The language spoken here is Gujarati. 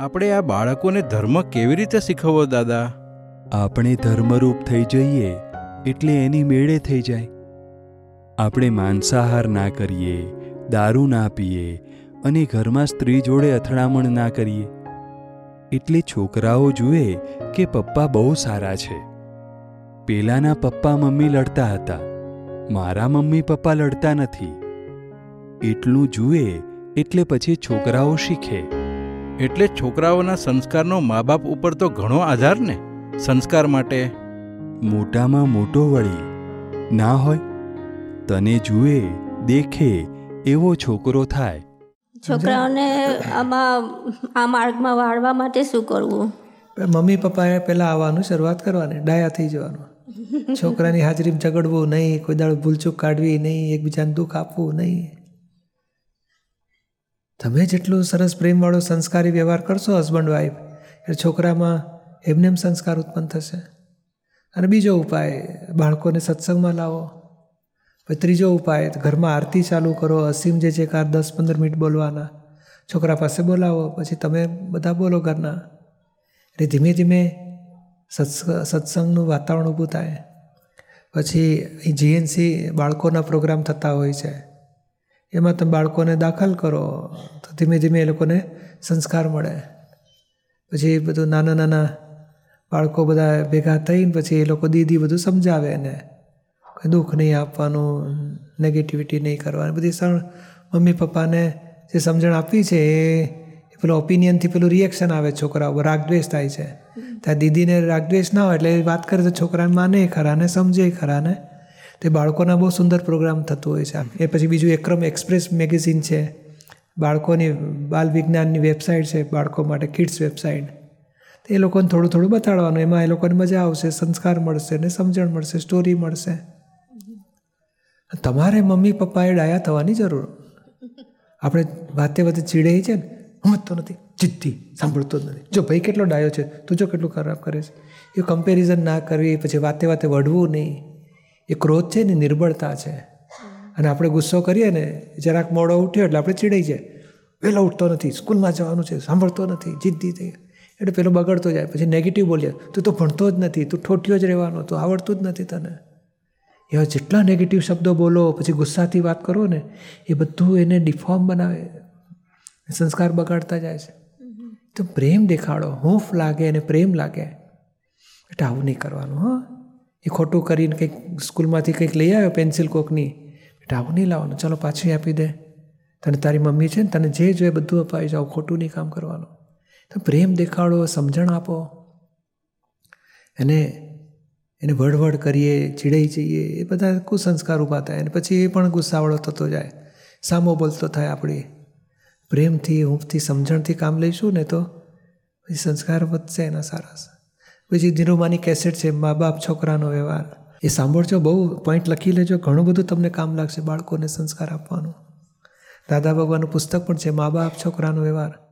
આપણે આ બાળકોને ધર્મ કેવી રીતે શીખવવો, દાદા? આપણે ધર્મરૂપ થઈ જઈએ એટલે એની મેળે થઈ જાય. આપણે માંસાહાર ના કરીએ, દારૂ ના પીએ અને ઘરમાં સ્ત્રી જોડે અથડામણ ના કરીએ. એટલે છોકરાઓ જુએ કે પપ્પા બહુ સારા છે. પેલાના પપ્પા મમ્મી લડતા હતા. મારા મમ્મી પપ્પા લડતા નથી. એટલું જુએ એટલે પછી છોકરાઓ શીખે. એટલે છોકરાઓના સંસ્કારનો મા બાપ ઉપર તો ઘણો આધાર ને? સંસ્કાર માટે? મોટામાં મોટો વળી. ના હોય તને જુએ દેખે એવો છોકરો થાય. છોકરાઓને આમાં આ માર્ગમાં વાળવા માટે શું કરવું? મમ્મી પપ્પાએ પહેલાં આવવાનું શરૂઆત કરવાની ડાયા થઈ જવાનું. છોકરાની હાજરીમાં ઝઘડવું નહીં કોઈ દાળ ભૂલચૂક કાઢવી નહીં એકબીજાને દુઃખ આપવું નહીં. તમે જેટલું સરસ પ્રેમવાળો સંસ્કારી વ્યવહાર કરશો હસબન્ડ વાઈફ એટલે છોકરામાં એમને એમ સંસ્કાર ઉત્પન્ન થશે. અને બીજો ઉપાય, બાળકોને સત્સંગમાં લાવો. પછી ત્રીજો ઉપાય, ઘરમાં આરતી ચાલુ કરો, અસીમ જે છે કાર દસ પંદર મિનિટ બોલવાના, છોકરા પાસે બોલાવો, પછી તમે બધા બોલો ઘરના. એટલે ધીમે ધીમે સત્સ- સત્સંગનું વાતાવરણ ઊભું થાય. પછી જીએનસી બાળકોના પ્રોગ્રામ થતા હોય છે. એમાં તમે બાળકોને દાખલ કરો તો ધીમે ધીમે એ લોકોને સંસ્કાર મળે. પછી બધું નાના નાના બાળકો બધા ભેગા થઈને પછી એ લોકો દીદી બધું સમજાવે એને. કોઈ દુઃખ નહીં આપવાનું નેગેટિવિટી નહીં કરવાની. બધી સણ મમ્મી પપ્પાને જે સમજણ આપી છે એ પેલો પેલું ઓપિનિયનથી પેલું રિએક્શન આવે છોકરા ઉપર રાગદ્વેષ થાય છે. ત્યાં દીદીને રાગદ્વેષ ના હોય એટલે એ વાત કરે તો છોકરાને માને ખરા ને સમજે ખરા ને તે બાળકોના બહુ સુંદર પ્રોગ્રામ થતું હોય છે. એ પછી બીજું એક્રમ એક્સપ્રેસ મેગેઝિન છે. બાળકોની બાલ વિજ્ઞાનની વેબસાઇટ છે, બાળકો માટે કિડ્સ વેબસાઇટ. તો એ લોકોને થોડું થોડું બતાડવાનું, એમાં એ લોકોને મજા આવશે, સંસ્કાર મળશે ને સમજણ મળશે, સ્ટોરી મળશે. તમારે મમ્મી પપ્પાએ ડાયા થવાની જરૂર. આપણે વાતે વાતે ચીડે છે ને સમજતો નથી જિદ્દી સાંભળતો જ નથી. જો ભાઈ કેટલો ડાયો છે, તું જો કેટલું ખરાબ કરે છે. એ કમ્પેરિઝન ના કરવી, પછી વાતે વાતે વઢવું નહીં. એ ક્રોધ છે ને નિર્બળતા છે. અને આપણે ગુસ્સો કરીએ ને, જરાક મોડો ઉઠ્યો એટલે આપણે ચીડાઈ જાય. વહેલો ઉઠતો નથી, સ્કૂલમાં જવાનું છે, સાંભળતો નથી, જિદ્દી થઈ એટલે પેલો બગડતો જાય, પછી નેગેટિવ બોલીએ. તું તો ભણતો જ નથી, તું ઠોઠ્યો જ રહેવાનો, તું આવડતું જ નથી તને. એવા જેટલા નેગેટિવ શબ્દો બોલો, પછી ગુસ્સાથી વાત કરો ને, એ બધું એને ડિફોર્મ બનાવે. સંસ્કાર બગાડતા જાય છે. તો પ્રેમ દેખાડો, હૂંફ લાગે અને પ્રેમ લાગે. એટલે આવું નહીં કરવાનું, હા. એ ખોટું કરીને કંઈક સ્કૂલમાંથી કંઈક લઈ આવ્યો પેન્સિલ કોકની. બેટા, આવું નહીં લાવવાનું. ચલો પાછી આપી દે. તને તારી મમ્મી છે ને, તને જે જોઈએ બધું અપાવી જાઓ, ખોટું નહીં કામ કરવાનું. તો પ્રેમ દેખાડો, સમજણ આપો. એને એને વડવડ કરીએ, ચીડાઈ જઈએ, એ બધા કુસંસ્કાર ઊભા થાય અને પછી એ પણ ગુસ્સાવાળો થતો જાય. સામો બોલતો થાય આપણી. પ્રેમથી, હૂંફથી, સમજણથી કામ લઈશું ને તો પછી સંસ્કાર વધશે એના સારા પછી ધીરુમાની કેસેટ છે મા બાપ છોકરાનો વ્યવહાર. એ સાંભળજો, બહુ પોઈન્ટ લખી લેજો, ઘણું બધું તમને કામ લાગશે બાળકોને સંસ્કાર આપવાનું. દાદા ભગવાનનું પુસ્તક પણ છે મા બાપ છોકરાનો વ્યવહાર.